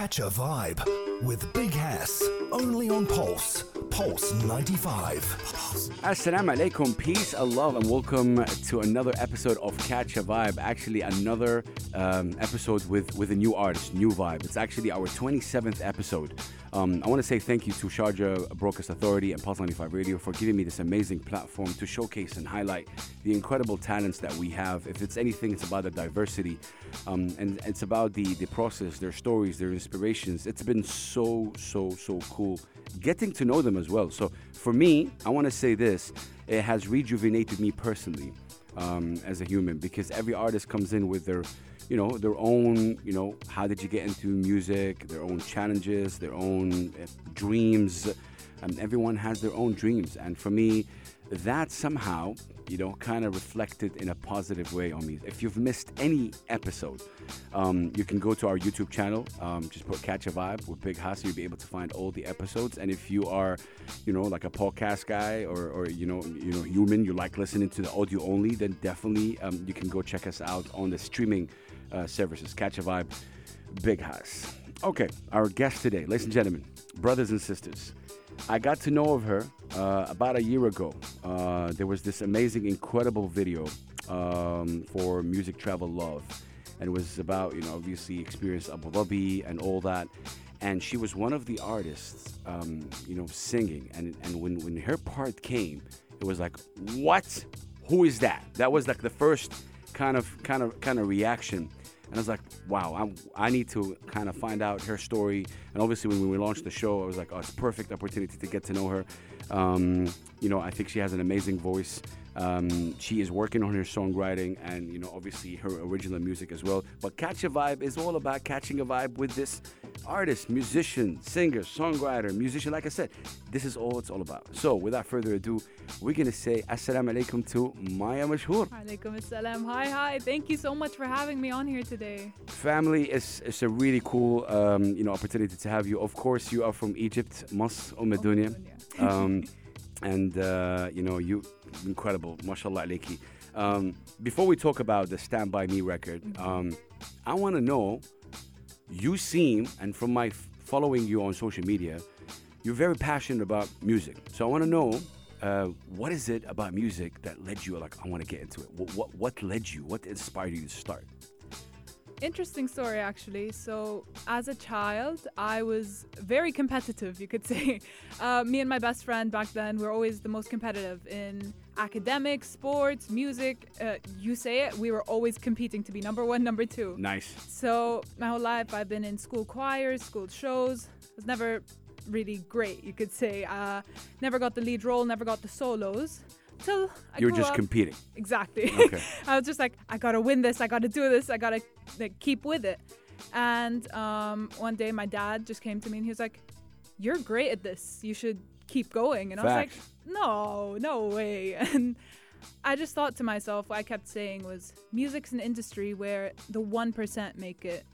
Catch a vibe with Big Hass. Only on Pulse. Pulse 95. Assalamu alaikum, peace, love, and welcome to another episode of Catch a Vibe. Actually, another um, episode with, with a new artist, new vibe. It's actually our 27th episode. Um, I want to say thank you to Sharjah Broadcast Authority and Pulse 95 Radio for giving me this amazing platform to showcase and highlight the incredible talents that we have. If it's anything, it's about the diversity um, and it's about the, the process, their stories, their inspirations. It's been so, so, so cool getting to know them as well. So for me, I want to say this it has rejuvenated me personally um, as a human because every artist comes in with their you know their own you know how did you get into music their own challenges their own uh, dreams and everyone has their own dreams. And for me that somehow you know kind of reflected in a positive way on me. If you've missed any episode um, you can go to our youtube channel um, just put catch a vibe with big Hass you'll be able to find all the episodes. And if you are you know like a podcast guy or, or you know you know human you like listening to the audio only then definitely um, you can go check us out on the streaming uh, services catch a vibe big Hass okay our guest today ladies and gentlemen brothers and sisters I got to know of her uh, about a year ago. Uh, there was this amazing, incredible video um, for Music Travel Love. And it was about, you know, obviously experience Abu Dhabi and all that. And she was one of the artists, um, you know, singing. And, and when, when her part came, it was like, what? Who is that? That was like the first kind of kind of kind of reaction and I was like, wow, I'm, i need to kind of find out her story. And obviously, when we launched the show, I was like, oh, it's a perfect opportunity to get to know her. Um, you know, I think she has an amazing voice. Um, she is working on her songwriting and, you know, obviously her original music as well. But Catch a Vibe is all about catching a vibe with this artist, musician, singer, songwriter, musician. Like I said, this is all it's all about. So, without further ado, we're to say Assalamu alaikum to Maya Mashhour. Alaikum assalam. Hi, hi. Thank you so much for having me on here today. Family, it's, it's a really cool, um, you know, opportunity to have you. Of course, you are from Egypt, Mas Umm Dunya. Um, and, uh, you know, you incredible, mashallah alayki. Um, before we talk about the Stand By Me record, um, I want to know, you seem, and from my following you on social media, you're very passionate about music. So I want to know, uh, what is it about music that led you, like, I want to get into it? What, what, what led you? What inspired you to start? Interesting story, actually. So, as a child, I was very competitive, you could say. Uh, me and my best friend back then were always the most competitive in academics, sports, music. Uh, you say it, we were always competing to be number one, number two. Nice. So, my whole life, I've been in school choirs, school shows. was never really great, you could say. Uh, never got the lead role, never got the solos till I You're grew just up. competing. Exactly. Okay. I was just like, I gotta win this. I gotta do this. I gotta like, keep with it. And um, one day, my dad just came to me and he was like, "You're great at this. You should keep going." And I was like, "No, no way." And I just thought to myself, what I kept saying was, music's an industry where the one percent make it.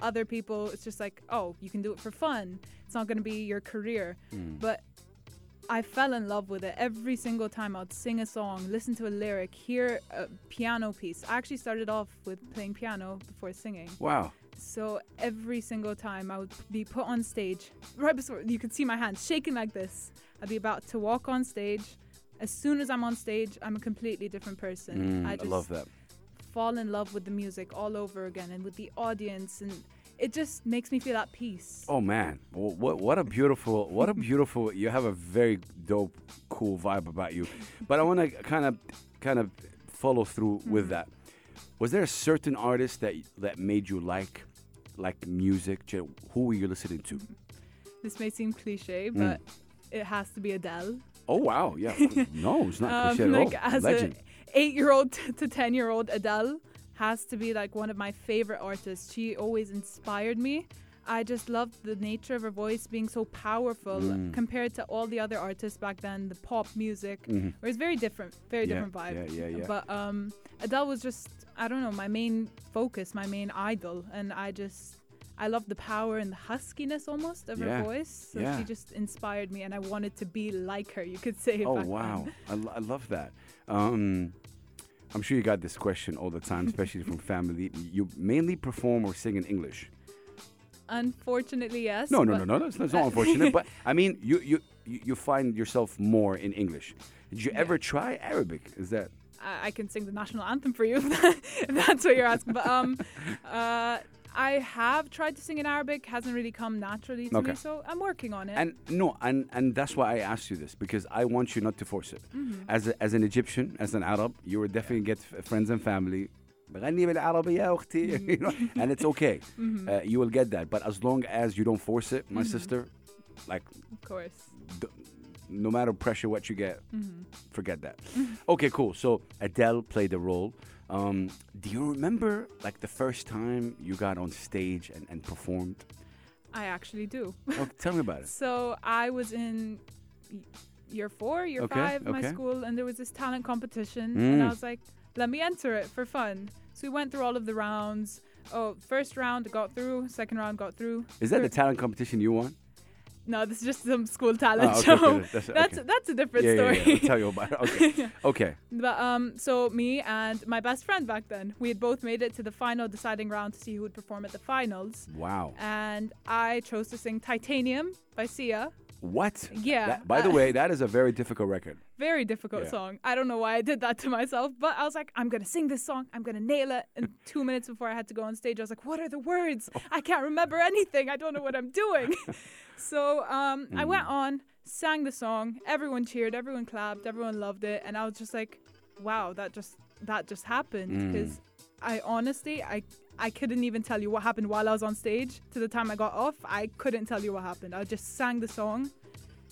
Other people, it's just like, oh, you can do it for fun. It's not gonna be your career. Hmm. But I fell in love with it every single time I'd sing a song, listen to a lyric, hear a piano piece. I actually started off with playing piano before singing. Wow. So every single time I would be put on stage, right before you could see my hands shaking like this. I'd be about to walk on stage. As soon as I'm on stage, I'm a completely different person. Mm, I, just love that. fall in love with the music all over again and with the audience and it just makes me feel at peace. Oh man, Wh- what what a beautiful what a beautiful you have a very dope cool vibe about you. But I want to kind of kind of follow through with that. Was there a certain artist that that made you like like music? Who were you listening to? This may seem cliche, Mm. but it has to be Adele. Oh wow, yeah. no, it's not Um, cliche at like all. as Legend. a eight-year-old to ten-year-old, Adele has to be like one of my favorite artists. She always inspired me. I just loved the nature of her voice being so powerful Mm. compared to all the other artists back then, the pop music, Mhm. where it's very different, very Yeah, different vibe. yeah, yeah, yeah. But um, Adele was just, I don't know, my main focus, my main idol, and I just. I love the power and the huskiness almost of Yeah, her voice. So yeah. she just inspired me, and I wanted to be like her. You could say. Oh wow, I, love that. Um, I'm sure you got this question all the time, especially from family. You mainly perform or sing in English. Unfortunately, yes. No, no, no, no. That's, that's not unfortunate. but I mean, you, you you find yourself more in English. Did you ever try Arabic? Is that I, I can sing the national anthem for you if, that's what you're asking. But um, uh, I have tried to sing in Arabic. Hasn't really come naturally to Okay. me, so I'm working on it. and no and and that's why I asked you this because I want you not to force it. As a, as an Egyptian, as an Arab, you will definitely get f- friends and family. بغني بالعربية يا أختي you know, and it's okay. Uh, you will get that, but as long as you don't force it, my sister, like of course. d- no matter pressure what you get, Mm-hmm. forget that. Okay, cool. So Adele played a role. Um, do you remember like the first time you got on stage and, and performed? I actually do. Oh, tell me about it. So I was in y- year four, year Okay, five of my okay. school, and there was this talent competition, Mm. and I was like, let me enter it for fun. So we went through all of the rounds. Oh, first round got through, second round got through. Is that the talent competition you won? No, this is just some school talent Oh, okay, show. okay, that's- That's okay. that's a different yeah, story. Yeah, yeah, I'll tell you about it. Okay. okay. But um, so me and my best friend back then, we had both made it to the final deciding round to see who would perform at the finals. Wow. And I chose to sing Titanium by Sia. What? Yeah, That- by the uh, way, that is a very difficult record. Very difficult Yeah. song. I don't know why I did that to myself, but I was like, I'm gonna sing this song. I'm gonna nail it. And two minutes before I had to go on stage, I was like, What are the words? I can't remember anything. I don't know what I'm doing. so um, I went on, sang the song. Everyone cheered. Everyone clapped. Everyone loved it. And I was just like, Wow, that just that just happened because I honestly I. I couldn't even tell you what happened while I was on stage. To the time I got off, I couldn't tell you what happened. I just sang the song,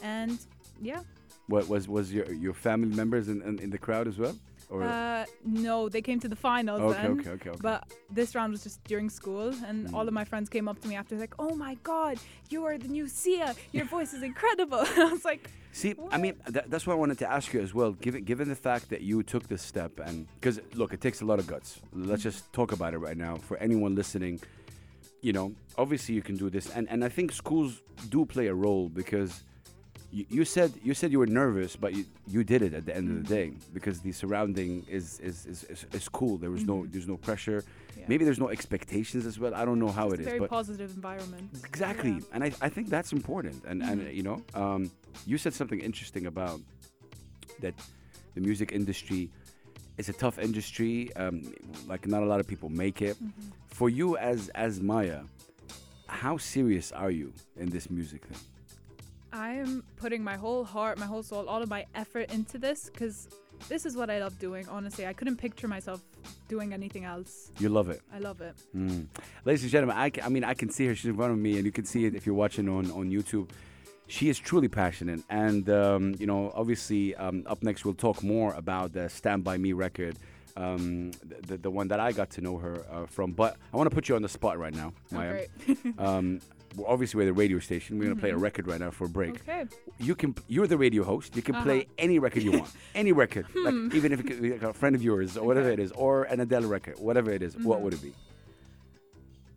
and yeah, What was was your your family members in, in, in the crowd as well? Or Uh, no, they came to the finals Okay, then. okay, okay, okay. But this round was just during school, and all of my friends came up to me after, like, "Oh my God, you are the new Sia. Your voice is incredible." I was like, See, I mean, tha- that's what I wanted to ask you as well. Given given the fact that you took this step, and because look, it takes a lot of guts. Let's just talk about it right now for anyone listening. You know, obviously you can do this, and and I think schools do play a role because you, you said you said you were nervous, but you, you did it at the end of the day because the surrounding is is, is, is, is cool. There was no there's no pressure. Yeah. Maybe there's no expectations as well. I don't know how it's it a is, very positive environment. Exactly, Yeah. and I, I think that's important. And and Mm-hmm. you know, um, you said something interesting about that the music industry is a tough industry. Um, like not a lot of people make it. Mm-hmm. For you as as Maya, how serious are you in this music thing? I am putting my whole heart, my whole soul, all of my effort into this because this is what I love doing. Honestly, I couldn't picture myself doing anything else. You love it. I love it. Mm. Ladies and gentlemen, I, I mean, I can see her. She's in front of me, and you can see it if you're watching on, on YouTube. She is truly passionate. And, um, you know, obviously, um, up next, we'll talk more about the Stand By Me record, um, the, the, one that I got to know her uh, from. But I want to put you on the spot right now, Oh, Maya. great. obviously, we're the radio station. We're going to play a record right now for a break. okay. You can, you're the radio host. You can play Uh-huh. any record you want, any record, like, even if it like a friend of yours or whatever it is, or an Adele record, whatever it is. What Mhm. would it be?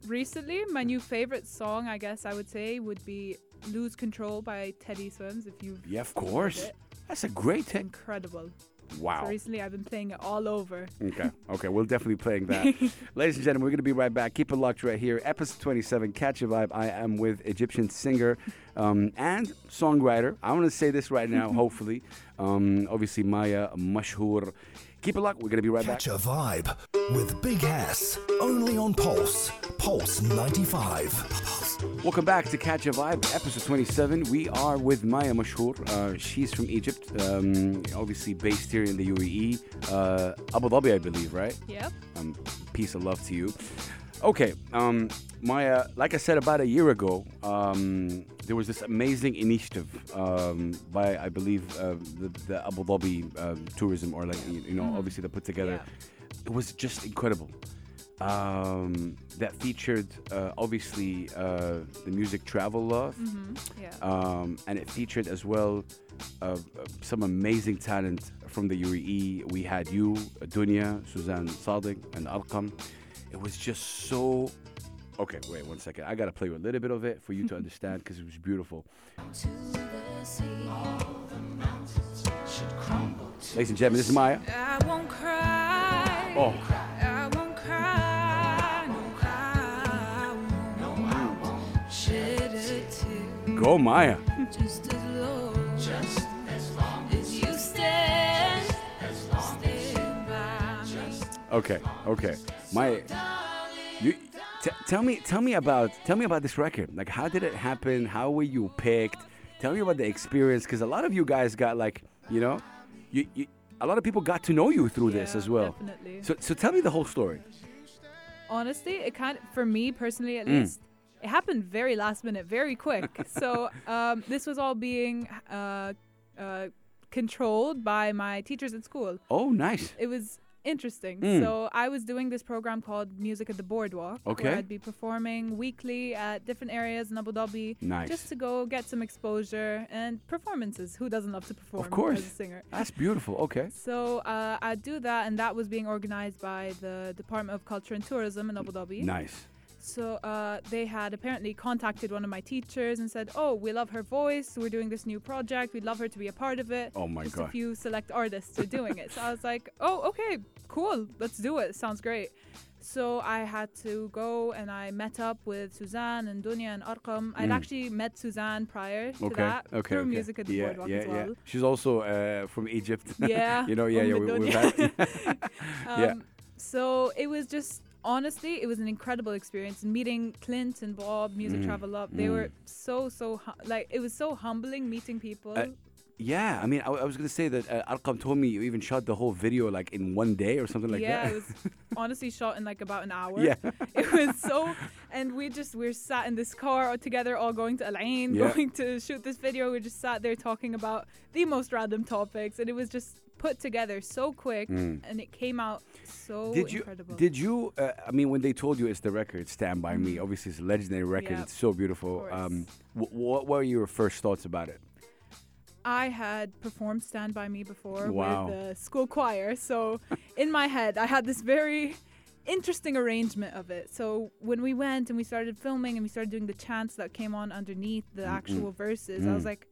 Recently, my new favorite song, I guess I would say, would be "Lose Control" by Teddy Swims. If you've Yeah, of course. That's a great incredible. So Wow. recently, I've been playing it all over. Okay. Okay. We'll definitely be playing that. Ladies and gentlemen, we're going to be right back. Keep it locked right here. Episode 27, Catch a Vibe. I am with Egyptian singer um, and songwriter. I want to say this right now, hopefully. Um, obviously, Maya Mashhour. Keep it locked. We're going to be right back. Catch a vibe with Big Hass. Only on Pulse. Pulse 95. Welcome back to Catch a Vibe, episode 27. We are with Maya Mashhour. Uh, she's from Egypt, um, obviously based here in the UAE. Uh, Abu Dhabi, I believe, right? Yep. Um, peace and love to you. Okay, um, Maya, like I said about a year ago, um, there was this amazing initiative um, by, I believe, uh, the, the Abu Dhabi um, tourism, or like, you, you know, obviously they put together. It was just incredible. Um, that featured, uh, obviously, uh, the music Travel Love. Yeah. Um, and it featured as well uh, uh, some amazing talent from the UAE. We had you, Dunya, Suzanne Sadiq, and Arqam. It was just so. Okay, wait one second. I gotta play a little bit of it for you to understand because it was beautiful. Ladies and gentlemen, this is Maya. I won't cry. Oh. I won't cry. No cry. No, I won't. shed a tear. Go Maya. Just as long, just as long as you stand, stand me. Okay, okay. My, you t- tell me, tell me about, tell me about this record. Like, how did it happen? How were you picked? Tell me about the experience, because a lot of you guys got like, you know, you, you a lot of people got to know you through this as well. Definitely. So, so tell me the whole story. Honestly, it kind of, for me personally at Mm. least, it happened very last minute, very quick. so um, this was all being uh, uh, controlled by my teachers at school. Oh, nice. It was interesting. Mm. So I was doing this program called Music at the Boardwalk. Okay. Where I'd be performing weekly at different areas in Abu Dhabi. Nice. Just to go get some exposure and performances. Who doesn't love to perform Of course. as a singer? That's beautiful. Okay. So uh, I'd do that, and that was being organized by the Department of Culture and Tourism in Abu Dhabi. Nice. So uh, they had apparently contacted one of my teachers and said, "Oh, we love her voice. We're doing this new project. We'd love her to be a part of it." Oh my Just God. a few select artists are doing it. So I was like, "Oh, okay, cool. Let's do it. Sounds great." So I had to go and I met up with Suzanne and Dunya and Arqam. I'd Mm. actually met Suzanne prior to Okay. that okay. through okay. music at the yeah, boardwalk yeah, as well. Yeah. She's also uh, from Egypt. Yeah, you know, yeah, yeah. We, we've Dunya. had, Um, Yeah. So it was just honestly, it was an incredible experience. Meeting Clint and Bob, Music Mm, Travel Up, they mm. were so so like it was so humbling meeting people. Uh, yeah, I mean, I, I was gonna say that uh, Arqam told me you even shot the whole video like in one day or something like yeah, that. Yeah, it was honestly shot in like about an hour. yeah. It was so, and we just we're sat in this car together, all going to Al Ain, Yeah. going to shoot this video. We just sat there talking about the most random topics, and it was just put together so quick, Mm. and it came out so Did you? incredible. Did you? Uh, I mean, when they told you it's the record, "Stand by Me," Mhm. obviously it's a legendary record. Yeah, It's so beautiful. Um, wh- what were your first thoughts about it? I had performed Stand By Me before Wow. with the school choir. So in my head, I had this very interesting arrangement of it. So when we went and we started filming and we started doing the chants that came on underneath the Mm-mm. actual verses, I was Mm. like,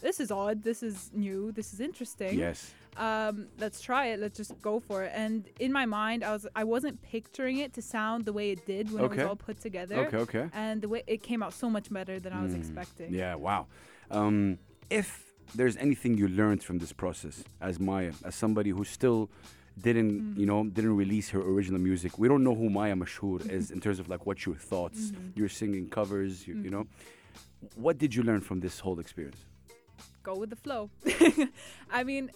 this is odd. This is new. This is interesting. Yes. Um, let's try it. Let's just go for it. And in my mind, I was I wasn't picturing it to sound the way it did when it was all put together. Okay. Okay. And the way it came out so much better than I was Mm. expecting. Yeah. Wow. Um, if there's anything you learned from this process as Maya, as somebody who still didn't, Mm. you know, didn't release her original music, we don't know who Maya Mashhour is in terms of like what your thoughts. Mhm. You're singing covers, you, you know. What did you learn from this whole experience? go with the flow. I mean,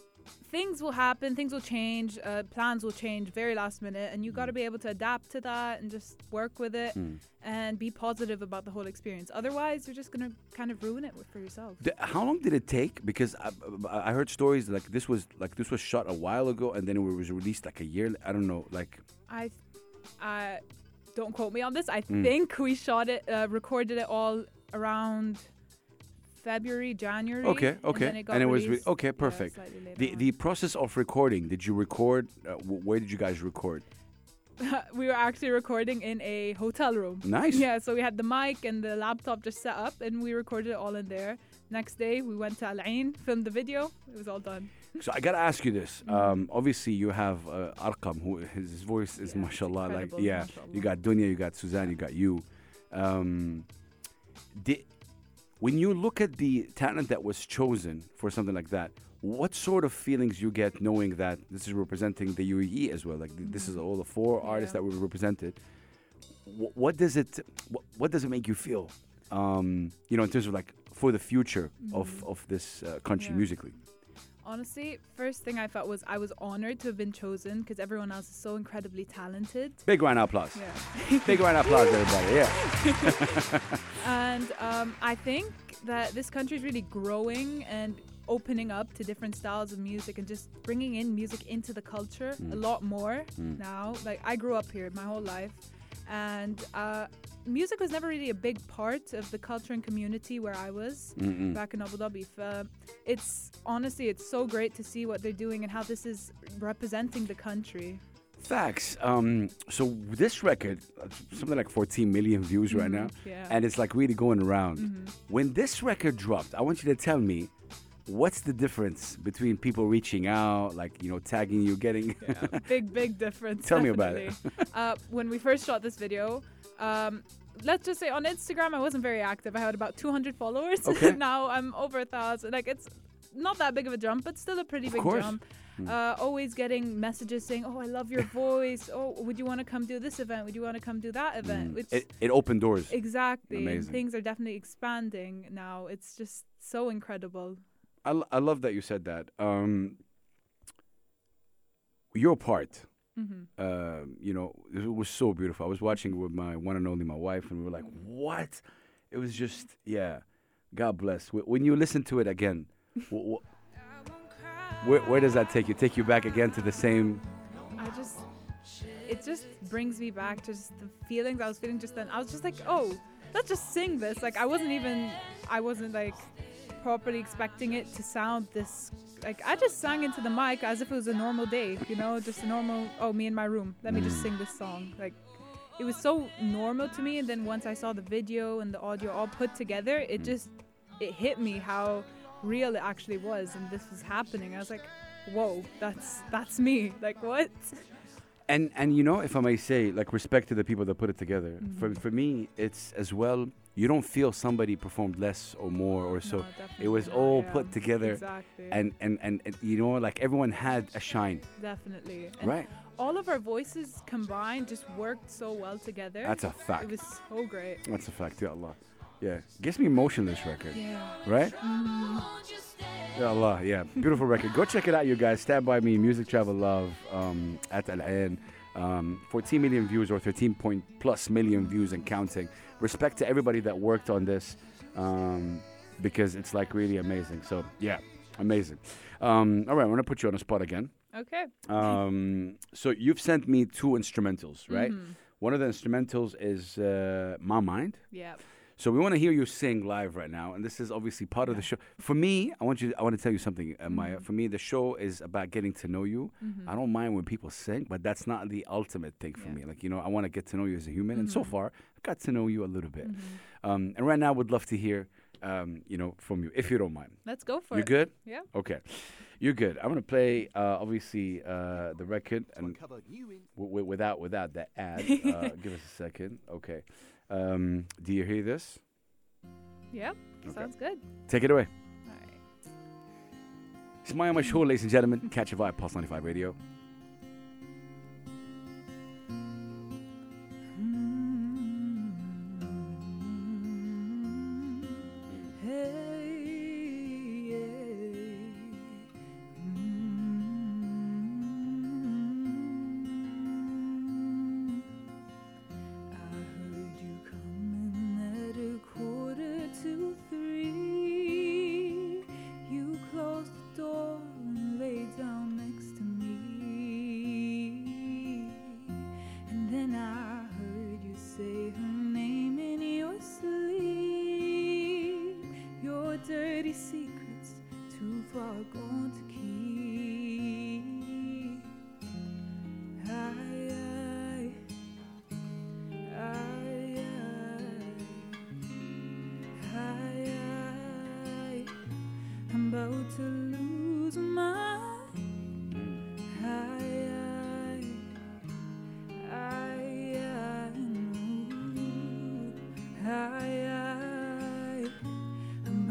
things will happen, things will change, uh, plans will change very last minute, and you got to be able to adapt to that and just work with it Mm. and be positive about the whole experience. Otherwise, you're just gonna kind of ruin it for yourself. How long did it take? Because I, I I heard stories like this was like this was shot a while ago and then it was released like a year. I don't know. Like I, I don't quote me on this. I Mm. think we shot it, uh, recorded it all around February, January. okay, and okay, then it got and it was re- okay, perfect. later the on. the process of recording. Did you record? Uh, wh- where did you guys record? we were actually recording in a hotel room. Nice. Yeah, so we had the mic and the laptop just set up, and we recorded it all in there. Next day, we went to Al Ain, filmed the video. It was all done. So I gotta ask you this. Mm. Um, obviously, you have uh, Arqam, who his, voice is Yeah, mashallah. Like yeah, mashallah. you got Dunya, you got Suzanne, you got you. Um, di- when you look at the talent that was chosen for something like that, what sort of feelings you get knowing that this is representing the UAE as well? Like th- this is all the four artists Yeah. that were represented. Wh- what does it? What, what does it make you feel? Um, you know, in terms of like for the future of Mhm. of this uh, country Yeah. musically. Honestly, first thing I felt was I was honored to have been chosen because everyone else is so incredibly talented. Big round of applause. Yeah. Big round of applause, everybody. Yeah. and um, I think that this country is really growing and opening up to different styles of music and just bringing in music into the culture a Mm. lot more Mm. now. Like I grew up here my whole life, and uh, music was never really a big part of the culture and community where I was Mm-mm. back in Abu Dhabi. F- it's honestly, it's so great to see what they're doing and how this is representing the country. Facts. Um, so this record, uh, something like 14 million views right now, Yeah. and it's like really going around. Mhm. When this record dropped, I want you to tell me what's the difference between people reaching out, like you know, tagging you, getting. big big difference Tell me about it. uh, when we first shot this video um, let's just say on Instagram, I wasn't very active. I had about 200 followers. Okay. now I'm over a thousand. Like it's not that big of a jump, but still a pretty Of big course. jump. Mm. Uh, always getting messages saying, "Oh, I love your voice. Oh, would you want to come do this event? Would you want to come do that event?" Mm. Which It, it opened doors. exactly, Amazing. things are definitely expanding now. It's just so incredible. I, l- I love that you said that. Um, your part, hmm uh, you know, it was so beautiful. I was watching with my one and only my wife, and we were like, "What?" It was just, yeah. God bless. When you listen to it again, wh- wh- where, where does that take you? Take you back again to the same? I just, it just brings me back to just the feelings I was feeling just then. I was just like, oh, let's just sing this. Like I wasn't even, I wasn't like properly expecting it to sound this. Like I just sang into the mic as if it was a normal day, you know, just a normal. Oh, me in my room. Let me just mm. sing this song. Like it was so normal to me. And then once I saw the video and the audio all put together, it mm. just, it hit me how real it actually was, and this was happening. I was like, whoa, that's that's me. Like what? And and you know, if I may say, like respect to the people that put it together. For Mhm. for me, it's as well. You don't feel somebody performed less or more or so. No, it was not, all yeah. put together, Exactly. and, and and and you know, like everyone had a shine, definitely. And right? all of our voices combined just worked so well together. That's a fact. it was so great. That's a fact. yeah, Allah. Yeah, gets me emotionless record, Yeah. right? Mm, Ya Allah, yeah, beautiful record. Go check it out, you guys. Stand by me, music travel love um, at Al Ain. Um, 14 million views or 13 point plus million views and counting. Respect to everybody that worked on this um, because it's like really amazing. So yeah, amazing. Um, all right, I'm gonna put you on the spot again. okay. Um, so you've sent me two instrumentals, right? Mhm. One of the instrumentals is uh, My Mind. Yeah. So we want to hear you sing live right now, and this is obviously part of the show. For me, I want you. I want to tell you something, uh, Maya. Mm-hmm. For me, the show is about getting to know you. I don't mind when people sing, but that's not the ultimate thing for Yeah. Mm-hmm. me. Like you know, I want to get to know you as a human, and so far, I've got to know you a little bit. Mm-hmm. Um, and right now, I would love to hear, um, you know, from you, if you don't mind. Let's go for You it. You good? Yeah. Okay, you're good. I'm gonna play uh, obviously uh, the record and w- w- without without the ad. uh, give us a second. Okay. Um, do you hear this? Yep. Okay. Sounds good. Take it away. All right. It's Maya Mashhour, ladies and gentlemen. Catch a vibe, Pulse 95 Radio.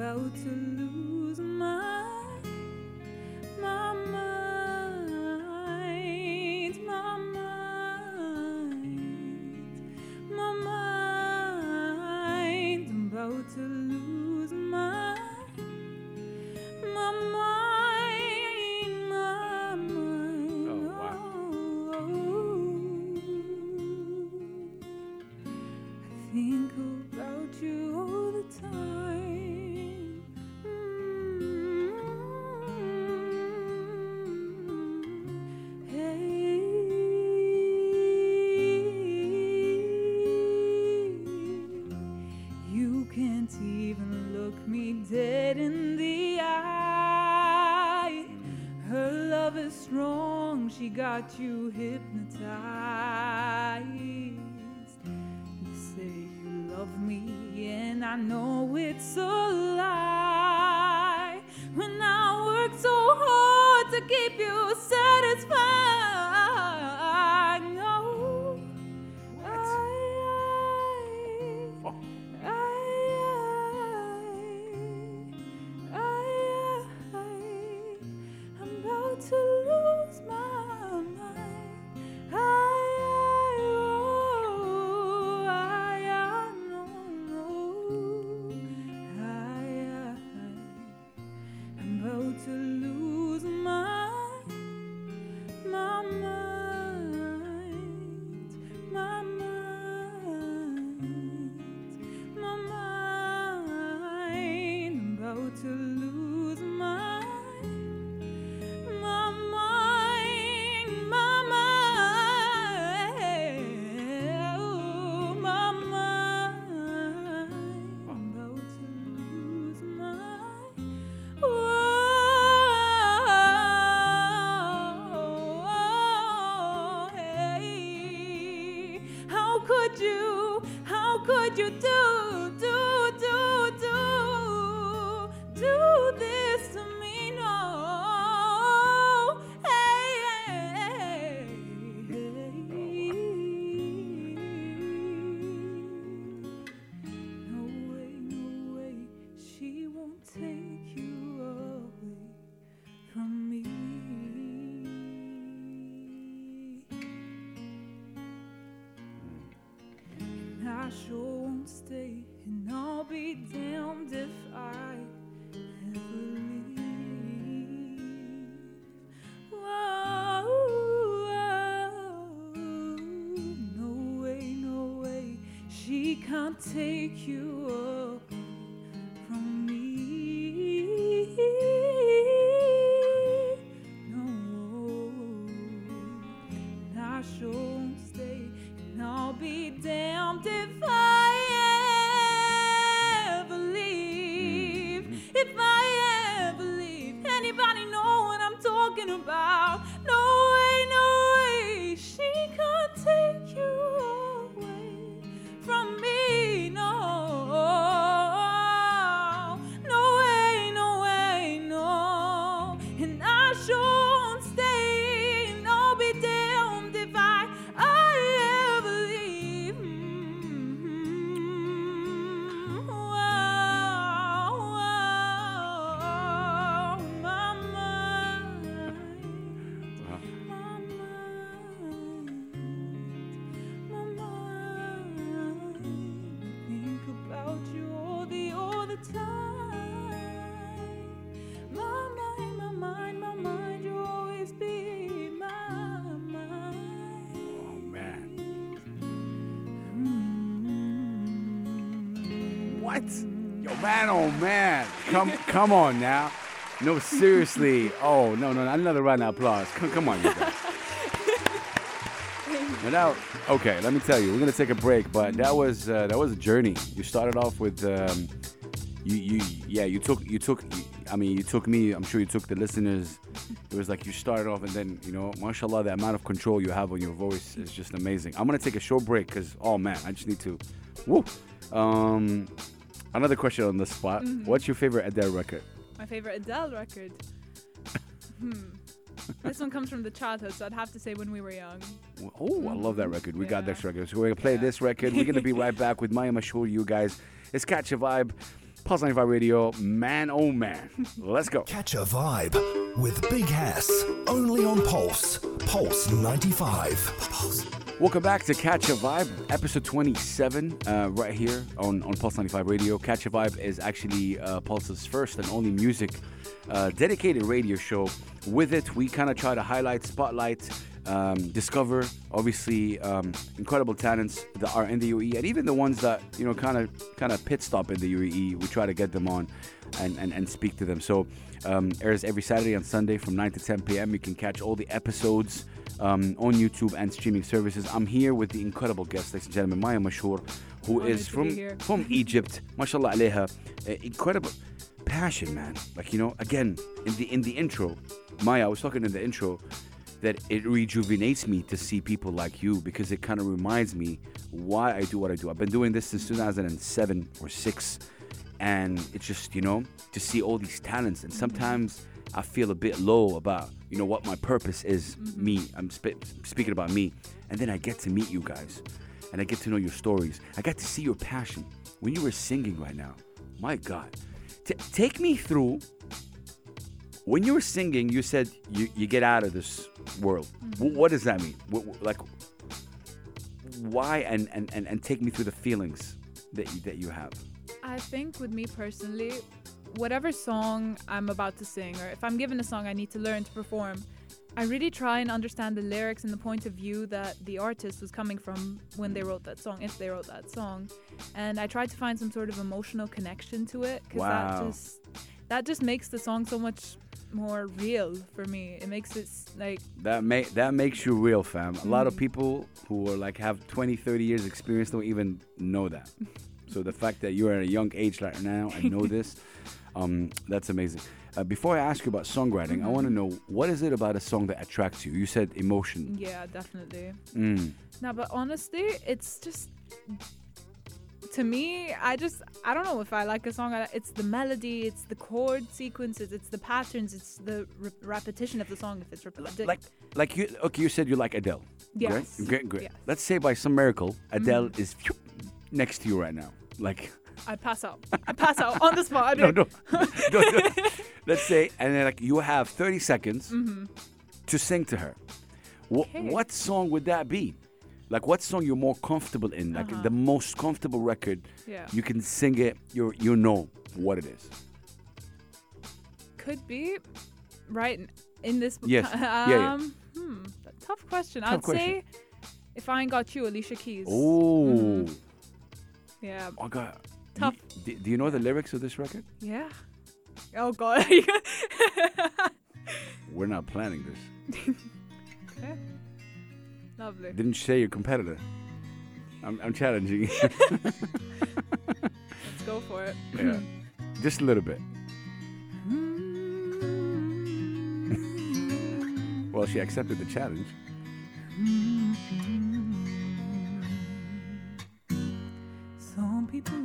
About to lose she man, oh man. Come come on now. No, seriously. Oh no, no, not another round of applause. Come, come on, you guys. Now, now, okay, let me tell you, we're gonna take a break, but that was uh, that was a journey. You started off with, um, you you yeah, you took you took, I mean, you took me. I'm sure you took the listeners. It was like you started off, and then you know, mashallah, the amount of control you have on your voice is just amazing. I'm gonna take a short break because, oh man, I just need to. Woo. Um, another question on the spot. What's your favorite Adele record? My favorite Adele record. hmm. This one comes from the childhood, so I'd have to say when we were young. Oh, I love that record. We got this record. So we're going to play Yeah. this record. We're going to be right back with Maya Mashhour, you guys. It's Catch a Vibe, Pulse 95 Radio. Man, oh man. Let's go. Catch a vibe with Big Hass. Only on Pulse. Pulse 95. Pulse. Welcome back to Catch a Vibe, episode 27, uh, right here on, on Pulse 95 Radio. Catch a Vibe is actually uh, Pulse's first and only music uh, dedicated radio show. With it, we kind of try to highlight, spotlight, um, discover, obviously, um, incredible talents that are in the UAE, and even the ones that you know kind of kind of pit stop in the UAE. We try to get them on and, and, and speak to them. So um, airs every Saturday and Sunday from 9 to 10 p.m. You can catch all the episodes um, on YouTube and streaming services. I'm here with the incredible guest, ladies and gentlemen, Maya Mashhour, who Honored is from from Egypt. Mashallah alayha. Uh, incredible passion, man. Like you know, again in the in the intro, Maya, I was talking in the intro that it rejuvenates me to see people like you because it kind of reminds me why I do what I do. I've been doing this since 2007 or six, and it's just you know to see all these talents. And sometimes I feel a bit low about you know what my purpose is. Mm-hmm. Me, I'm sp- speaking about me, and then I get to meet you guys, and I get to know your stories. I get to see your passion when you were singing right now. My God, T- take me through when you were singing, you said you, you get out of this world. Mm-hmm. W- what does that mean? Wh- wh- like, why? And, and, and, and take me through the feelings that you, that you have. I think with me personally, whatever song I'm about to sing, or if I'm given a song I need to learn to perform, I really try and understand the lyrics and the point of view that the artist was coming from when they wrote that song, if they wrote that song. And I try to find some sort of emotional connection to it because Wow. that just that just makes the song so much more real for me. It makes it like That may that makes you real, fam. A lot of Mm. people who are like have 20, 30 years experience don't even know that. so the fact that you're at a young age right now and know this, um, that's amazing. Uh, before I ask you about songwriting, I want to know what is it about a song that attracts you? You said emotion. yeah, definitely. Mm. No, but honestly, it's just to me. I just I don't know if I like a song. It's the melody, it's the chord sequences, it's the patterns, it's the re- repetition of the song. If it's repetitive, Like like you okay, you said you like Adele. Yes. Great, great, great. Yes. Mm-hmm. Let's say by some miracle, Adele is phew, next to you right now. Like I pass out. I pass out on the spot. no, no, no, no. Let's say, and then like you have 30 seconds to sing to her. Wh- Okay. What song would that be? Like what song you're more comfortable in? Like Uh-huh. the most comfortable record. Yeah. You can sing it. You you know what it is. Could be right in- this. Yes. Um, Yeah, yeah. Hmm. Tough question. Tough I'd question. say if I ain't got you, Alicia Keys. Oh, Yeah. I got. Tough. Do, do you know the lyrics of this record? Yeah. Oh God. We're not planning this. okay. Lovely. Didn't you say you're competitor? I'm, I'm challenging you. Let's go for it. yeah. Just a little bit. Well, she accepted the challenge. Some people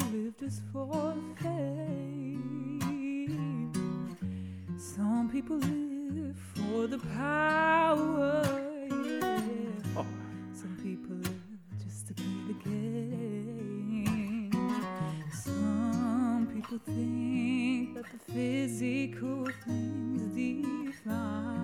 Some people live just for fame. Some people live for the power. Yeah. Oh. Some people live just to play the game. Some people think that the physical things define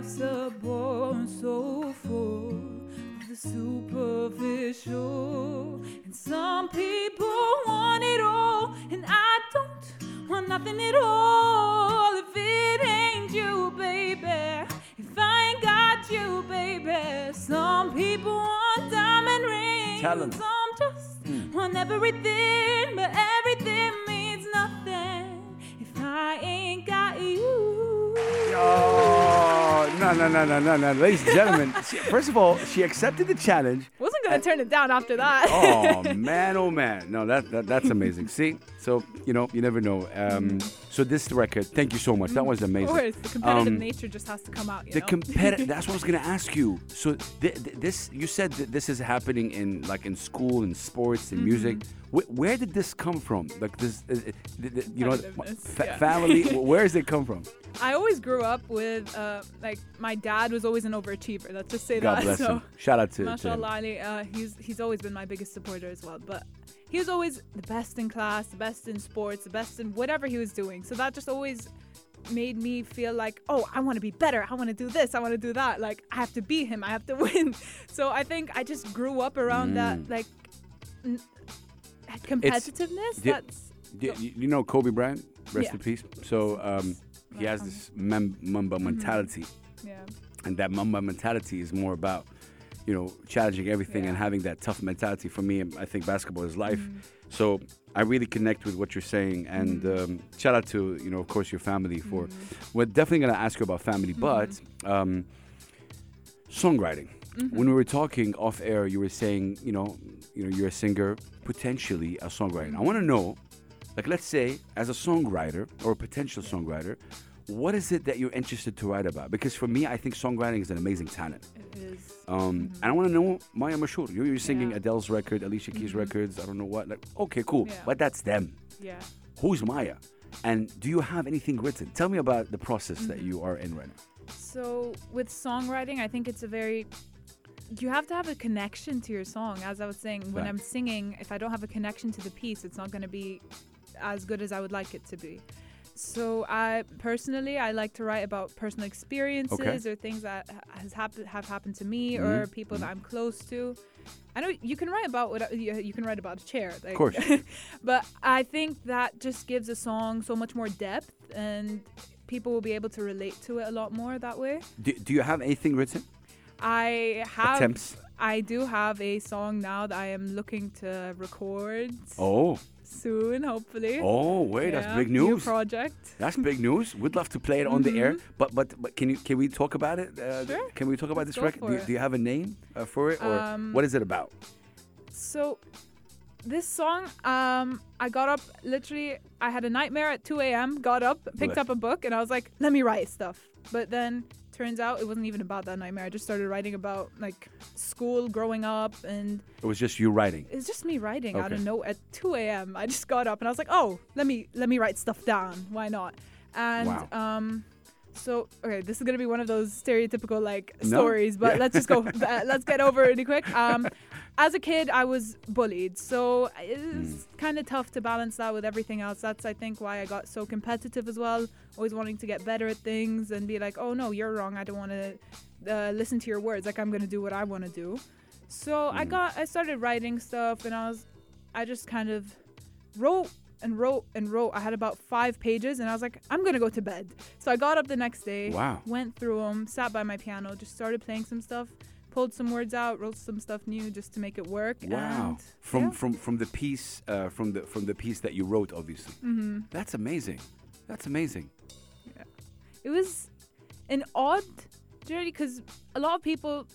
life's a bore so full of the superficial. And some people want it all, and I don't want nothing at all. If it ain't you, baby, if I ain't got you, baby. Some people want diamond rings, 'em. some just mm. want everything, but no, no, no, no, no, no. Ladies and gentlemen, she, first of all, she accepted the challenge. Wasn't gonna turn it down after that. Oh, man, oh, man. No, that, that that's amazing. See? So, you know, you never know. Um, so, this record, thank you so much. That was amazing. of course, the competitive Um, nature just has to come out. You The know? competitive. that's what I was gonna ask you. So th- th- this, you said that this is happening in like in school, in sports, in music. Mm-hmm. Wh- where did this come from? Like this, uh, uh, you know, fa- yeah. family. where does it come from? I always grew up with uh, like my dad was always an overachiever. Let's just say God that. bless so, him. Shout out to, to him. mashallah, Ali, uh, he's he's always been my biggest supporter as well. But he was always the best in class, the best in sports, the best in whatever he was doing. So that just always made me feel like, oh, I want to be better. I want to do this. I want to do that. Like I have to beat him. I have to win. So I think I just grew up around that Mm. like n- competitiveness. di- That's Y- y- you know Kobe Bryant, rest Yeah. in peace. So um, he has this mem- Mamba Mm-hmm. mentality, yeah. and that Mamba mentality is more about, you know, challenging everything and having that tough mentality. For me, I think basketball is life. Mm-hmm. So I really connect with what you're saying, and um, shout out to you know, of course, your family for. Mm-hmm. We're definitely gonna ask you about family, but um, songwriting. Mm-hmm. When we were talking off air, you were saying, you know, you know, you're a singer, potentially a songwriter. I want to know, like, let's say, as a songwriter or a potential songwriter, what is it that you're interested to write about? Because for me, I think songwriting is an amazing talent. It is. Um, And I want to know Maya Mashur. You're, you're singing Yeah. Adele's record, Alicia Keys records, I don't know what. Like, okay, cool. Yeah. But that's them. Yeah. Who's Maya? And do you have anything written? Tell me about the process that you are in right now. So with songwriting, I think it's a very you have to have a connection to your song. As I was saying, when I'm singing, if I don't have a connection to the piece, it's not going to be as good as I would like it to be. So I personally, I like to write about personal experiences or things that has happened have happened to me or Mhm, people that I'm close to. I know you can write about what you, you can write about a chair, like, course. but I think that just gives a song so much more depth and people will be able to relate to it a lot more that way. Do, do you have anything written? I have Attempts? I do have a song now that I am looking to record Oh, soon, hopefully. oh, wait, that's Yeah, big new news. project. That's big news. We'd love to play it on the air, but but but can you can we talk about it? Uh, Mm-hmm. Sure. Can we talk about Let's this record? Do, it. do you have a name uh, for it, or Um, what is it about? So this song, um, I got up literally. I had a nightmare at 2 a.m. Got up, picked Bless. up a book, and I was like, "Let me write stuff." But then turns out it wasn't even about that nightmare. I just started writing about like school, growing up, and It was just you writing. it's just me writing out of Okay. no at 2 a.m. I just got up and I was like, "Oh, let me let me write stuff down. Why not?" And Wow. um, So okay, this is gonna be one of those stereotypical like No. stories, but Yeah. let's just go. uh, let's get over it really quick. Um, as a kid, I was bullied, so it's Hmm. kind of tough to balance that with everything else. That's I think why I got so competitive as well. Always wanting to get better at things and be like, oh no, you're wrong. I don't want to uh, listen to your words. Like I'm gonna do what I want to do. So I Hmm. got I started writing stuff, and I was I just kind of wrote and wrote and wrote. I had about five pages, and I was like, I'm gonna go to bed. So I got up the next day, Wow. went through them, sat by my piano, just started playing some stuff, pulled some words out, wrote some stuff new just to make it work. Wow. And From yeah. from from the piece uh, from the from the piece that you wrote, obviously. Mm-hmm. That's amazing. That's amazing. Yeah, it was an odd journey because a lot of people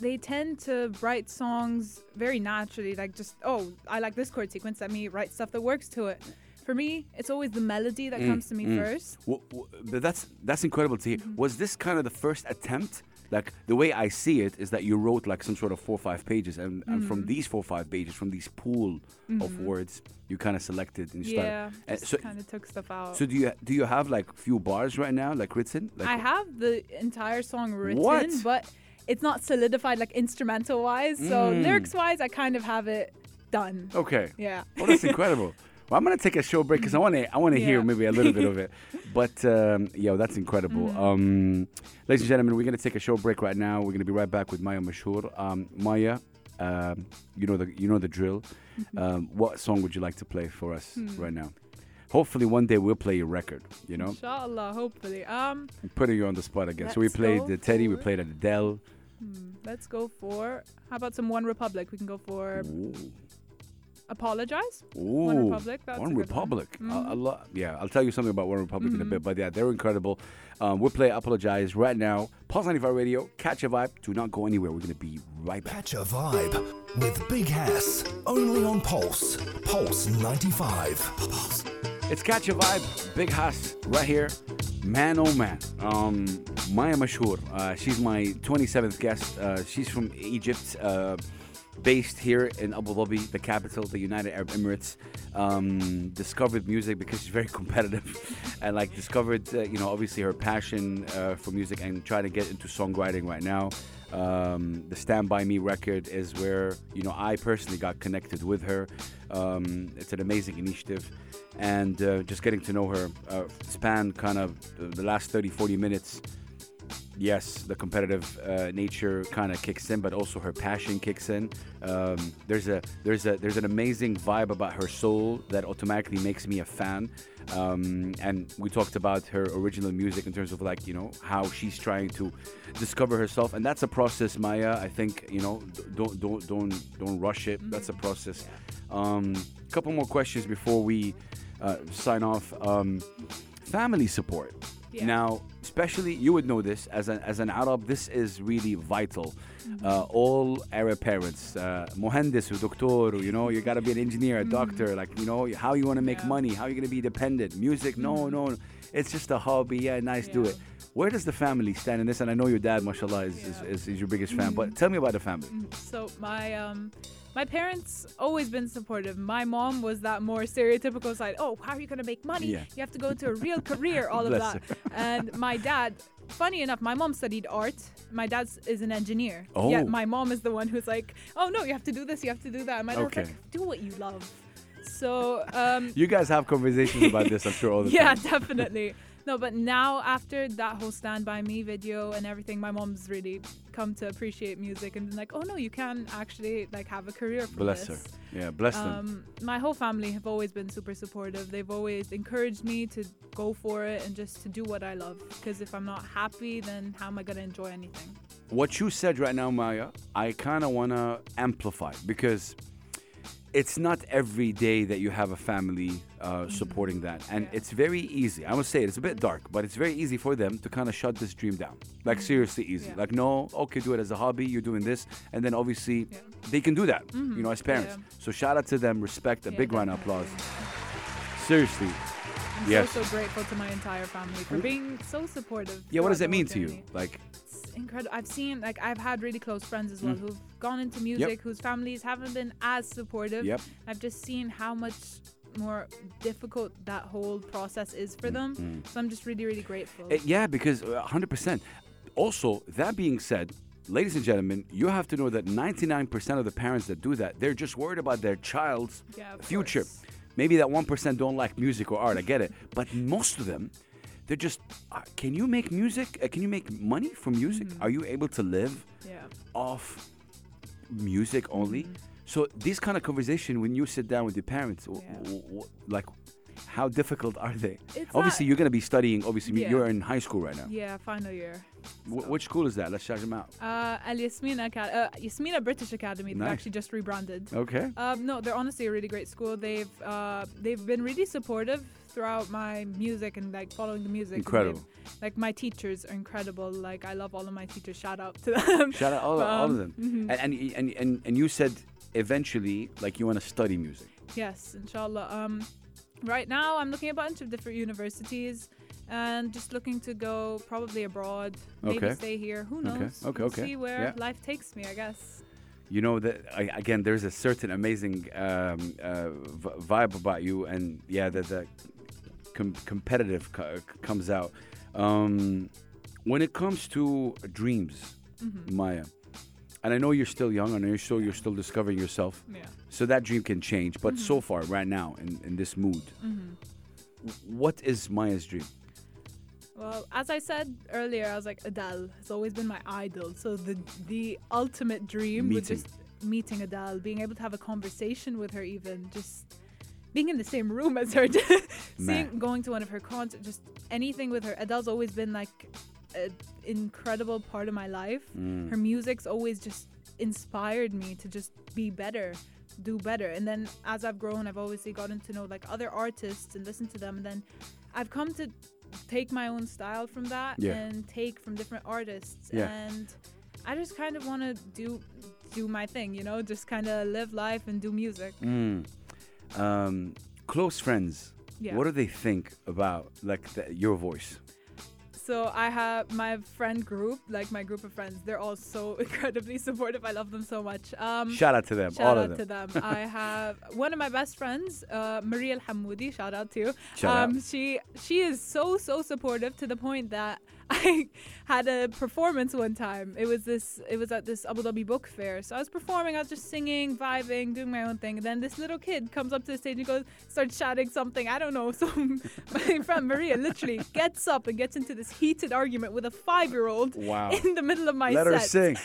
they tend to write songs very naturally like just oh i like this chord sequence let me write stuff that works to it for me it's always the melody that Mm, comes to me mm. first W- w- but that's that's incredible to hear. Mm-hmm. Was this kind of the first attempt? Like the way I see it is that you wrote like some sort of four or five pages, and, and Mm-hmm. from these four or five pages, from these pool of words, you kind of selected and you started. yeah so, kind of took stuff out so do you do you have like few bars right now, like written? Like, i have the entire song written What? but it's not solidified like instrumental wise so Mm. lyrics wise i kind of have it done Okay. yeah Well, that's incredible. Well, I'm gonna take a show break because I want to I want to hear maybe a little bit of it. But um, yo, that's incredible. Mm-hmm. Um, ladies and gentlemen, we're gonna take a show break right now. We're gonna be right back with Maya Mashhour. Um, Maya, um, you know the you know the drill. Mm-hmm. Um, what song would you like to play for us Hmm. right now? Hopefully, one day we'll play your record. You know, inshallah hopefully um I'm putting you on the spot again. so we Let's played the Teddy. We for- played Adele. hmm, let's go for how about some one republic we can go for Ooh. apologize Ooh, One Republic, that's One a good one. Republic. A- A, Mhm. lot. Yeah, I'll tell you something about One Republic in a Mhm. bit. But yeah, they're incredible. Um, we'll play Apologize right now. Pulse 95 Radio. Catch a vibe. Do not go anywhere. We're going to be right back. Catch a vibe with Big Hass. Only on Pulse. Pulse 95. Pulse. It's Catch a Vibe. Big Hass right here. Man, oh man. Um, Maya Mashhour. Uh, she's my 27th guest. Uh, she's from Egypt. Uh, based here in Abu Dhabi, the capital, of the United Arab Emirates. Um, discovered music because she's very competitive, and like discovered, uh, you know, obviously her passion uh, for music and trying to get into songwriting right now. Um, the Stand By Me record is where you know I personally got connected with her. Um, it's an amazing initiative, and uh, just getting to know her uh, span kind of the- the last 30, 40 minutes yes, the competitive uh, nature kind of kicks in, but also her passion kicks in. Um, there's a there's a there's an amazing vibe about her soul that automatically makes me a fan. Um, and we talked about her original music in terms of like you know how she's trying to discover herself, and that's a process, Maya. I think you know don't don't don't don't rush it. That's a process. Um, couple more questions before we uh, sign off. Um, family support. Yeah. Now, especially you would know this as an as an Arab, this is really vital. Mm-hmm. Uh, all Arab parents, uh, mohandis, or doctor, you know, you got to be an engineer, a Mm-hmm. doctor, like you know, how you want to make money, how you to be dependent. Music, no, no, it's just a hobby. Yeah, nice, do it. Where does the family stand in this? And I know your dad, mashallah, is, Yeah. is, is, is your biggest fan. But tell me about the family. So my um my parents always been supportive. My mom was that more stereotypical side. Oh, how are you gonna make money? Yeah. You have to go into a real career, all of that. And my dad, funny enough, my mom studied art. My dad is an engineer. Oh. Yet my mom is the one who's like, oh no, you have to do this, you have to do that. And my dad's Okay. like, do what you love. So um, You guys have conversations about this, I'm sure, all the yeah, time. definitely. No, but now after that whole Stand By Me video and everything, my mom's really come to appreciate music and been like, oh no, you can actually like have a career from Bless her. Yeah, bless them. Um, my whole family have always been super supportive. They've always encouraged me to go for it and just to do what I love. Because if I'm not happy, then how am I gonna enjoy anything? what you said right now, Maya, I kind of want to amplify because it's not every day that you have a family uh, mm-hmm. supporting that. And it's very easy. I must say it, it's a bit dark, but it's very easy for them to kind of shut this dream down. Like, mm-hmm. seriously easy. Yeah. Like, no, okay, do it as a hobby, you're doing this. And then obviously Yeah. they can do that, mm-hmm. you know, as parents. Yeah. So shout out to them, respect, a big round of applause. Seriously. I'm Yes. so so grateful to my entire family for being so supportive. Yeah, what does that mean whole to you? Like, It's incredible. I've seen like I've had really close friends as well Mm. who've gone into music, whose families haven't been as supportive. Yep. I've just seen how much more difficult that whole process is for them. So I'm just really, really grateful. Uh, yeah, because uh, 100%. Also, that being said, ladies and gentlemen, you have to know that 99% of the parents that do that, they're just worried about their child's Yeah, future. course. Maybe that 1% don't like music or art, I get it. But most of them, they're just, uh, can you make music? Uh, can you make money from music? Mm-hmm. Are you able to live yeah. off music only? So this kind of conversation, when you sit down with your parents, Yeah. w- w- like, how difficult are they? It's obviously, not- you're going to be studying. Obviously, Yeah. you're in high school right now. Yeah, final year. Wh- which school is that? Let's shout them out. Uh, Al Yasmina, Acad- uh, Yasmina British Academy. Nice. actually just rebranded. Okay. Um, no, they're honestly a really great school. They've uh, they've been really supportive throughout my music and like following the music. Incredible. Like my teachers are incredible. Like I love all of my teachers. Shout out to them. Shout out all, all of Um, them. mhm. And, and and and and you said eventually, like you want to study music. Yes, inshallah. Um, right now I'm looking at a bunch of different universities and just looking to go probably abroad. Maybe Okay. stay here. Who knows? okay, We'll okay. See where Yeah. life takes me, I guess. You know that I, again. There's a certain amazing um, uh, vibe about you, and yeah, the, the com- competitive co- comes out. Um, when it comes to dreams, Mm-hmm. Maya, and I know you're still young, and I know you're still, you're still discovering yourself. Yeah. So that dream can change. But Mm-hmm. so far, right now, in, in this mood, what is Maya's dream? Well, as I said earlier, I was like Adele has always been my idol. So the the ultimate dream was Meeting. just meeting Adele, being able to have a conversation with her, even just being in the same room as her, seeing going to one of her concerts, just anything with her. Adele's always been like an incredible part of my life. Mm. Her music's always just inspired me to just be better do better and then as i've grown i've obviously gotten to know like other artists and listen to them and then i've come to take my own style from that Yeah. and take from different artists Yeah. and i just kind of want to do do my thing you know just kind of live life and do music Mm. Um, close friends. yeah What do they think about like the, your voice? So I have my friend group, like my group of friends. They're all so incredibly supportive. I love them so much. Um, Shout out to them, Shout all out of to them. them. I have one of my best friends, uh, Maria Al Hamoudi. Shout out to you. Shout um, out. She she is so so supportive to the point that I had a performance one time. It was this. It was at this Abu Dhabi book fair. So I was performing. I was just singing, vibing, doing my own thing. And then this little kid comes up to the stage and goes, starts shouting something. I don't know. So my friend Maria literally gets up and gets into this heated argument with a five-year-old Wow. in the middle of my Let set her sing.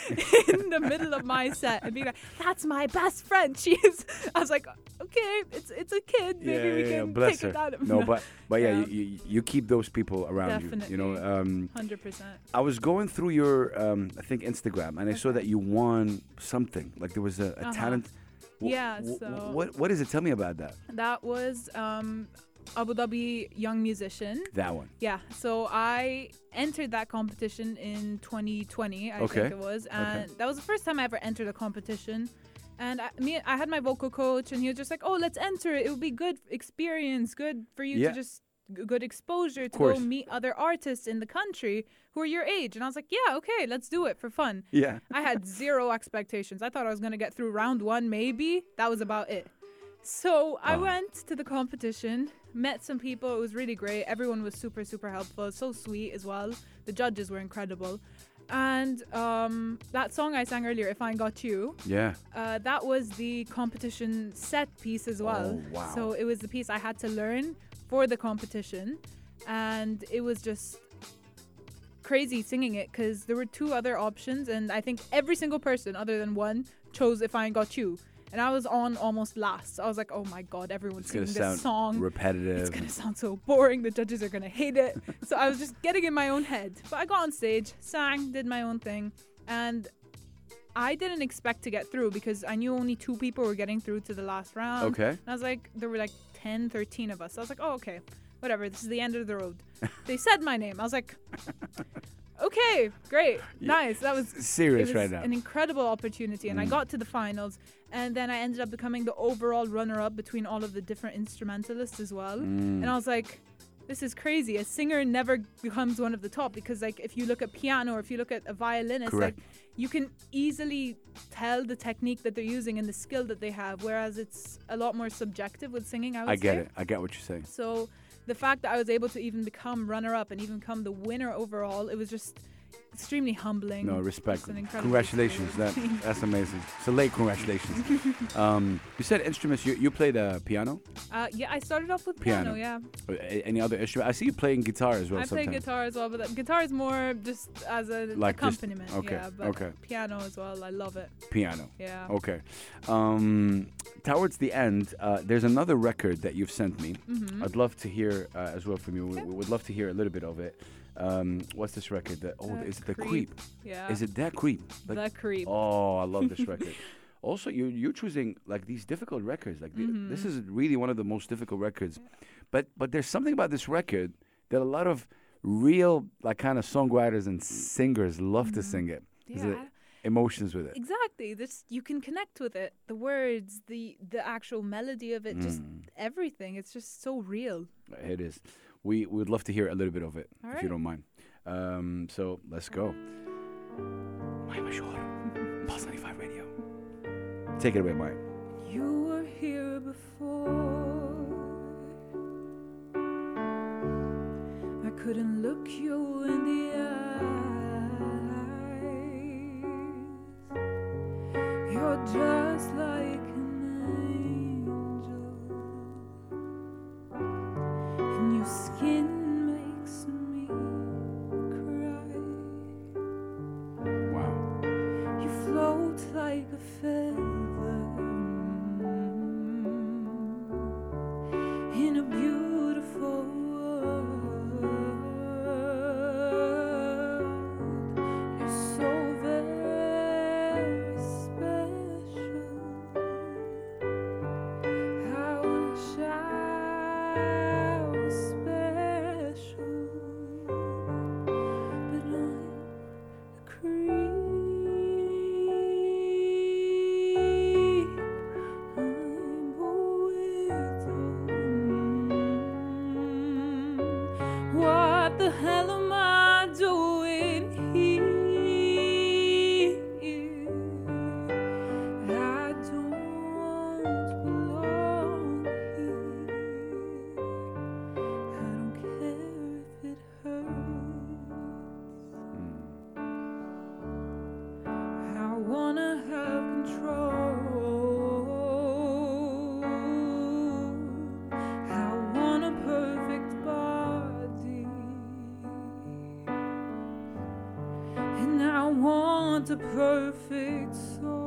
in the middle of my set and being like, "That's my best friend." She is. I was like, "Okay, it's it's a kid. Maybe yeah, we yeah, yeah, can bless take her. it out of No, but but yeah, Yeah. You, you you keep those people around you. You know, um, hundred percent. I was going through your um, I think Instagram, and I saw that you won something. Like there was a, a Uh-huh. talent. Wh- Yeah, wh- so- what what is it? Tell me about that. That was um, Abu Dhabi Young Musician. That one. Yeah, so I entered that competition in 2020, I Okay. think it was, and that was the first time I ever entered a competition. And I, me, I had my vocal coach, and he was just like, "Oh, let's enter it. It would be good experience, good for you Yeah. to just good exposure to go meet other artists in the country who are your age." And I was like, "Yeah, okay, let's do it for fun." Yeah. I had zero expectations. I thought I was gonna get through round one, maybe. That was about it. So I went to the competition, met some people. It was really great. Everyone was super, super helpful. So sweet as well. The judges were incredible. And um, that song I sang earlier, "If I Got You," Yeah. uh, that was the competition set piece as well. Oh, wow. So it was the piece I had to learn for the competition, and it was just crazy singing it because there were two other options, and I think every single person other than one chose "If I Got You," and I was on almost last. So I was like, "Oh my god, everyone's It's singing this song." repetitive. It's gonna sound so boring. The judges are gonna hate it. so I was just getting in my own head. But I got on stage, sang, did my own thing, and I didn't expect to get through because I knew only two people were getting through to the last round. Okay. And I was like, there were like 10, 13 of us. So I was like, oh, okay, whatever. This is the end of the road. they said my name. I was like, okay, great, nice. That was Serious it was right now. an incredible opportunity, and I Mm. got to the finals. And then I ended up becoming the overall runner-up between all of the different instrumentalists as well. Mm. And I was like, this is crazy. A singer never becomes one of the top because, like, if you look at piano or if you look at a violinist, Correct. like, you can easily tell the technique that they're using and the skill that they have. Whereas it's a lot more subjective with singing. I would I get say. it. I get what you're saying. So the fact that I was able to even become runner up and even come the winner overall, it was just extremely humbling. No respect. Just an Congratulations. That that's amazing. So late congratulations. um, you said instruments. You you played uh, piano. Uh, yeah, I started off with Piano. piano. yeah, a- Any other instrument? I see you playing guitar as well. I play guitar as well, but that, guitar is more just as a Like just- accompaniment. okay, Yeah, but okay. piano as well. I love it. Piano. Yeah. Okay. Um, towards the end, uh, there's another record that you've sent me. Mm-hmm. I'd love to hear uh, as well from you. We, we would love to hear a little bit of it. Um, what's this record? The, oh, Uh, is it the Creep. Creep? Yeah. Is it that Creep? Like- the creep? Oh, I love this record. Also, you you're choosing like these difficult records. Like the- this is really one of the most difficult records. But but there's something about this record that a lot of real like kind of songwriters and singers love to sing it. Yeah. emotions with it. Exactly. This you can connect with it. The words, the the actual melody of it, just Mm. everything. It's just so real. It is. We would love to hear a little bit of it, All if you don't mind. Um, so let's go. Maya Mashhour, Pulse 95 Radio. Take it away, Mike. You were here before. I couldn't look you in the eyes. You're just want a perfect soul.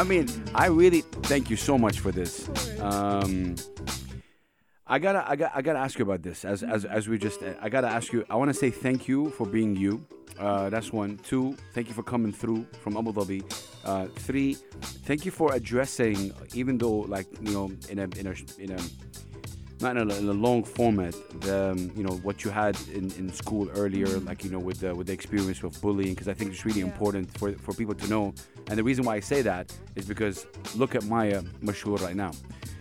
I mean, I really thank you so much for this. Um, I gotta, I gotta, I gotta ask you about this. As, as, as we just, I gotta ask you. I want to say thank you for being you. Uh, that's one. Two, thank you for coming through from Abu Dhabi. Uh, three, thank you for addressing, even though like you know, in a, in a, in a not in a, in a long format. The, um, you know what you had in, in school earlier, like you know with the with the experience of bullying, because I think it's really Yeah. important for for people to know. And the reason why I say that is because look at Maya Mashhour right now.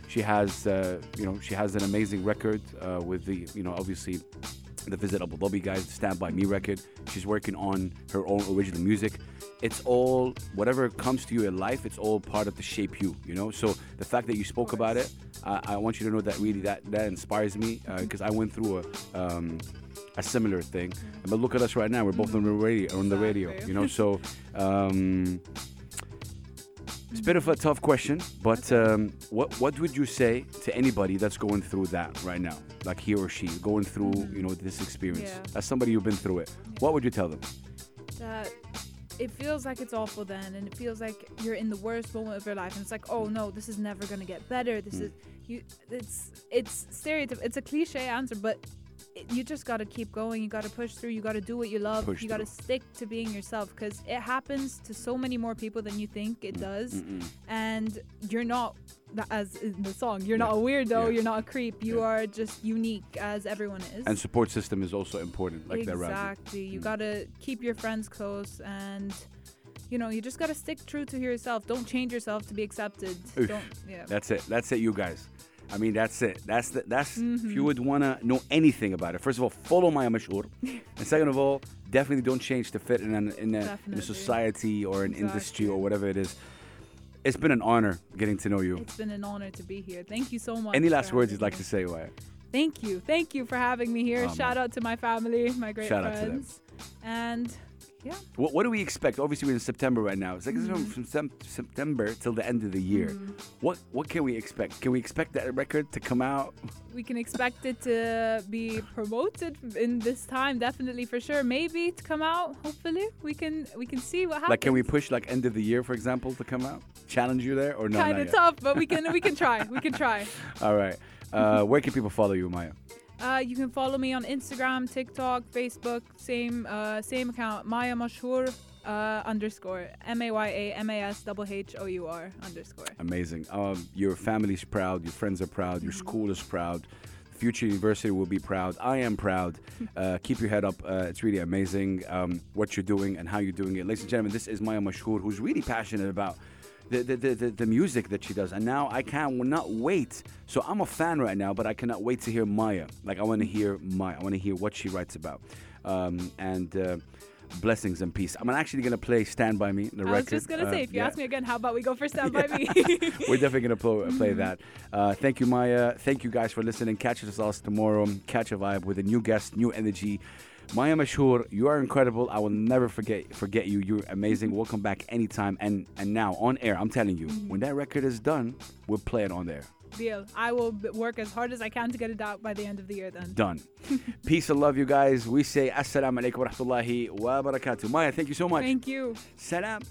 She has uh, you know she has an amazing record uh, with the you know obviously the Visit Abu Dhabi guys, Stand By Me record. She's working on her own original music. It's all, whatever comes to you in life, it's all part of the shape you, you know? So the fact that you spoke about it, uh, I want you to know that really that, that inspires me because I went through a, um, a similar thing. But look at us right now. We're both on the radio, on the radio, you know? So, um, it's a bit of a tough question, but um, what what would you say to anybody that's going through that right now, like he or she going through you know this experience? Yeah. As somebody who's been through it, what would you tell them? that it feels like it's awful then and it feels like you're in the worst moment of your life and it's like oh no this is never going to get better this Mm. is you it's it's stereotype it's a cliche answer but you just got to keep going you got to push through you got to do what you love Push you got to stick to being yourself because it happens to so many more people than you think it does Mm-mm. and you're not as in the song you're not a weirdo Yeah. you're not a creep you Yeah. are just unique as everyone is And support system is also important, like that exactly. You Mm. gotta keep your friends close, and you know you just gotta stick true to yourself. Don't change yourself to be accepted. Oof. Don't. Yeah. That's it. That's it, you guys. I mean, that's it. That's the, that's if Mm-hmm. you would want to know anything about it. First of all, follow Maya Mashhour, and second of all, definitely don't change to fit in an, in, a, in a society or an industry or whatever it is. It's been an honor getting to know you. It's been an honor to be here. Thank you so much. Any last words you'd like to say, Maya? Thank you. Thank you for having me here. Oh, Shout out to my family, my great Shout out to them. friends, and yeah. What, what do we expect? Obviously, we're in September right now. It's like Mm-hmm. from September till the end of the year. What what can we expect? Can we expect that record to come out? We can expect it to be promoted in this time, definitely for sure. Maybe to come out. Hopefully, we can we can see what happens. Like, can we push like end of the year, for example, to come out? Challenge you there or no? kind of tough, but we can we can try. We can try. All right. Uh, where can people follow you, Maya? Uh, you can follow me on Instagram, TikTok, Facebook, same uh, same account, Maya Mashhour uh, underscore M A Y A M A S double H O U R underscore. Amazing. Um, your family's proud. Your friends are proud. Your school is proud. Future University will be proud. I am proud. Uh, keep your head up. Uh, it's really amazing um, what you're doing and how you're doing it. Ladies and gentlemen, this is Maya Mashhour, who's really passionate about the, the, the, the, music that she does. And now I can not wait. So I'm a fan right now, but I cannot wait to hear Maya. Like, I want to hear Maya. I want to hear what she writes about. Um, and uh, blessings and peace. I'm actually going to play Stand By Me, the I record. was just gonna Uh, say, if you yeah. ask me again, how about we go for Stand By Me? We're definitely going to play, Mm-hmm. play that. Uh, thank you, Maya. Thank you guys for listening. Catch us all tomorrow. Catch a vibe with a new guest, new energy. Maya Mashhour, you are incredible. I will never forget forget you. You're amazing. Welcome back anytime. And and now on air, I'm telling you, Mm-hmm. when that record is done, we'll play it on there. Deal. I will work as hard as I can to get it out by the end of the year. Then. Done. Peace and love, you guys. We say assalamu alaikum wa rahmatullahi wa barakatuh. Maya, thank you so much. Thank you. Salam.